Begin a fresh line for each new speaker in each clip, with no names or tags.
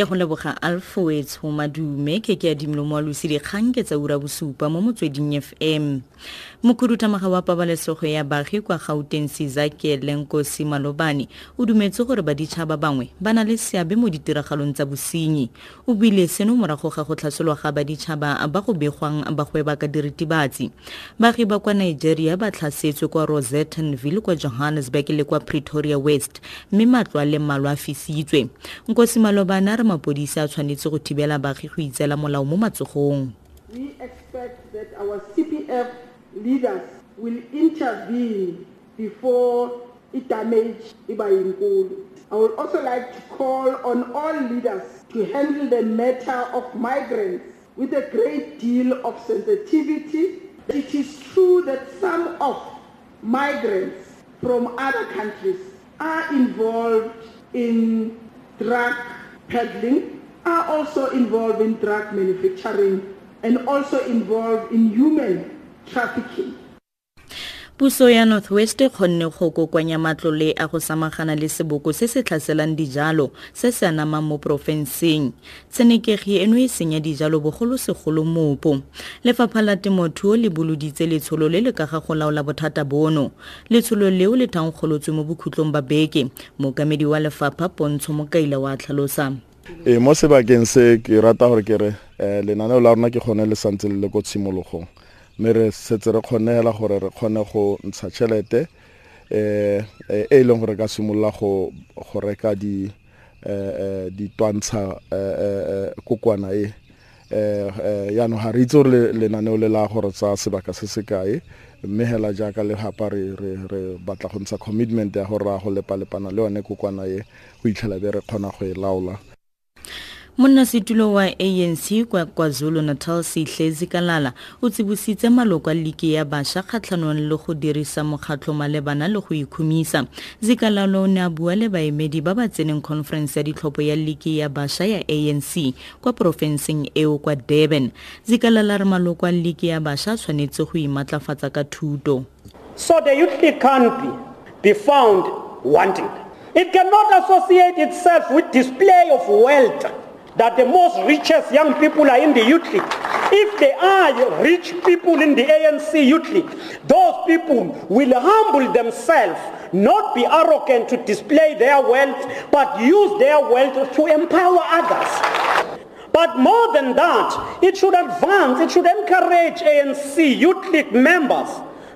ke go leboga alfoets go madume ke ke adimelo mo alosi dikgang ke tsa ura bosupa mo motsweding fm mokhuduthamaga wa pabalesego ya baagi kwa gauteng sizake lenkosi malobane o dumetse gore baditšhaba bangwe ba na le seabe mo ditiragalong tsa bosenyi. O buile seno morago ga go tlhasolwa ga baditšhaba ba go begwang ba gweba ka diritibatsi. Baagi ba kwa nigeria ba tlhasetswe kwa rosettenville kwa johannesburg le kwa pretoria west mme matlo a le mmalwa a fisitswe. Nkosi malobane a re mapodisi a tshwanetse go thibela baagi go itsela molao mo matsogong
We expect that our CPF leaders will intervene before it damage Ibayinkulu. I would also like to call on all leaders to handle the matter of migrants with a great deal of sensitivity. It is true that some of migrants from other countries are involved in drug peddling, are also involved in drug manufacturing, and also involved in human trafficking.
Puso ya northwest e kgonne go kokoanya matlole a go samagana le seboko se se tlhaselang dijalo se se anamang mo porofenseng. Tshenekegi eno e senya dijalo bogolosegolo mopo. Lefapha la temothuo le boloditse letsholo le le ka ga go laola bothata bono. Letsholo leo le thankgolotswe mo bokhutlong ba beke mookamedi wa lefapha pontsho mokaila wa tlhalosa.
E mo sebakeng se ke rata gore ke re um lenaneo la rona ke kgone le santse le le ko tshimologong mme re setse re kgonela gore re kgone go ntsha tšhelete eh e e leng gore ka simolola go reka di eh di twantsha eh kokwana e. Eh no re itse gore lenaneo le la gore tsa sebaka se se kae mme hela jaaka le hapa re re re batla go ntsha commitment ya gore ra go lepa lepana le yone kokwana e go itlhela be re kgona go e laola
monnasetulo wa anc kwa kwazulu-natal setlhezi zikalala. O tsibositse maloko a liki ya bašwa kgatlhanong le go dirisa mokgatlho malebana le go ikhumisa. Zikalalo o ne a bua le baemedi ba ba tseneng conference ya ditlhopho ya liki ya bašwa ya anc kwa porofenseng eo kwa durban. Zikalala re maloko a liki ya bašwa tshwanetse go imatlafatsa ka thuto.
So the youth league can't be, be found wanting. It cannot associate itself with display of wealth that the most richest young people are in the youth league. If they are rich people in the ANC youth league, those people will humble themselves, not be arrogant to display their wealth, but use their wealth to empower others. But more than that, it should advance, it should encourage ANC youth league members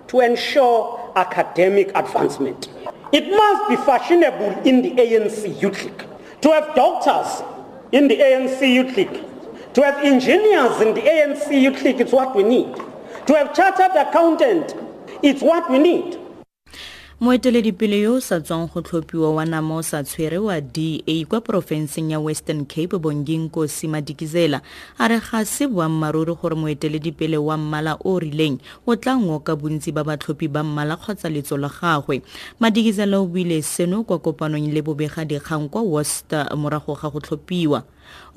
to ensure academic advancement. It must be fashionable in the ANC youth league to have doctors in the ANC youth league, to have engineers in the ANC youth league, it's what we need. To have chartered accountant, it's what we need.
Moeteledipele yo o sa tswang go tlhophiwa wa nama o sa tshwere wa da kwa porofenseng ya western cape bonginkosi madikizela a re ga se boammaruri gore moeteledipele wa mmala o o rileng o tla ngoka bontsi ba batlhophi ba mmala kgotsa letso la gagwe. Madikizela o buile seno kwa kopanong le bobegadikgang kwa worcester morago ga go tlhophiwa.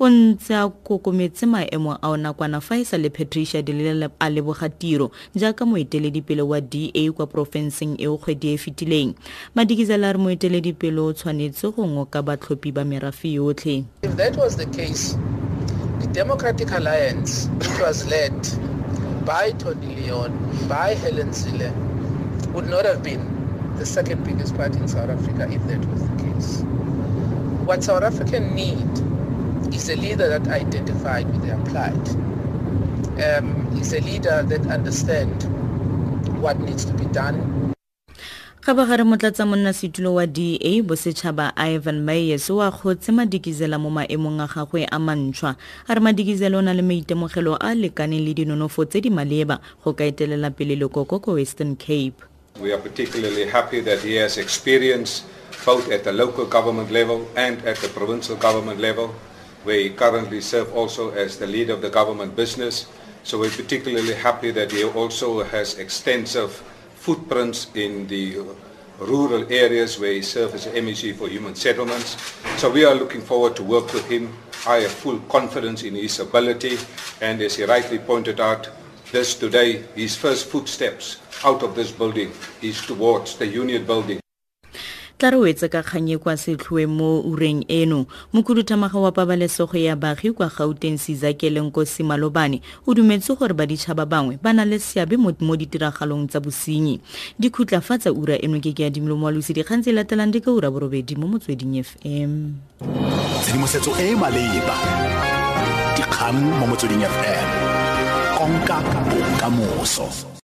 O ntse a kokometse maemo a nakwana fa e sa le patricia delele a leboga tiro jaaka moeteledipele wa da kwa porofenseng eo kgwedi e fetileng moeteledipele o tshwanetse go ngoka batlhophi ba merafe yotlhe
If that was the case, the Democratic Alliance, which was led by Tony Leon, by Helen Zille, would not have been the second biggest party in South Africa if that was the case. What South Africa need is a leader that identified with their plight. Um, is a leader that understands what needs to be done
ga ba gare motlatsa monnasetulo wa da bosetšhaba Ivan Meyer o a kgotse madikizela mo maemong a gagwe a mantšhwa a re madikizela o na le maitemogelo a a lekaneng le dinonofo tse di maleba go ka etelela pele lekoko ko western cape
We are particularly happy that he has experience both at the local government level and at the provincial government level, where he currently serves also as the leader of the government business. So we're particularly happy that he also has extensive footprints in the rural areas where he serves as MEC for Human Settlements. So we are looking forward to work with him. I have full confidence in his ability and as he rightly pointed out, this today, his first footsteps out of this building is towards the Union building.
Tla re wetse etse ka kganye kwa setlhoe mo ureng eno. Mokhuduthamaga wa pabalesego ya baagi kwa gauteng sizakeleng nkosi malobane o dumetse gore baditšhaba bangwe ba na le seabe mo ditiragalong tsa bosenyi. Dikhutla fa tsa ura eno ke ke ya dimelo moalosi dikgang tse latelang di ka ura borobedi mo motsweding fm
tshedimosetso e e maleba. Dikgang mo motsweding fm konka bokamoso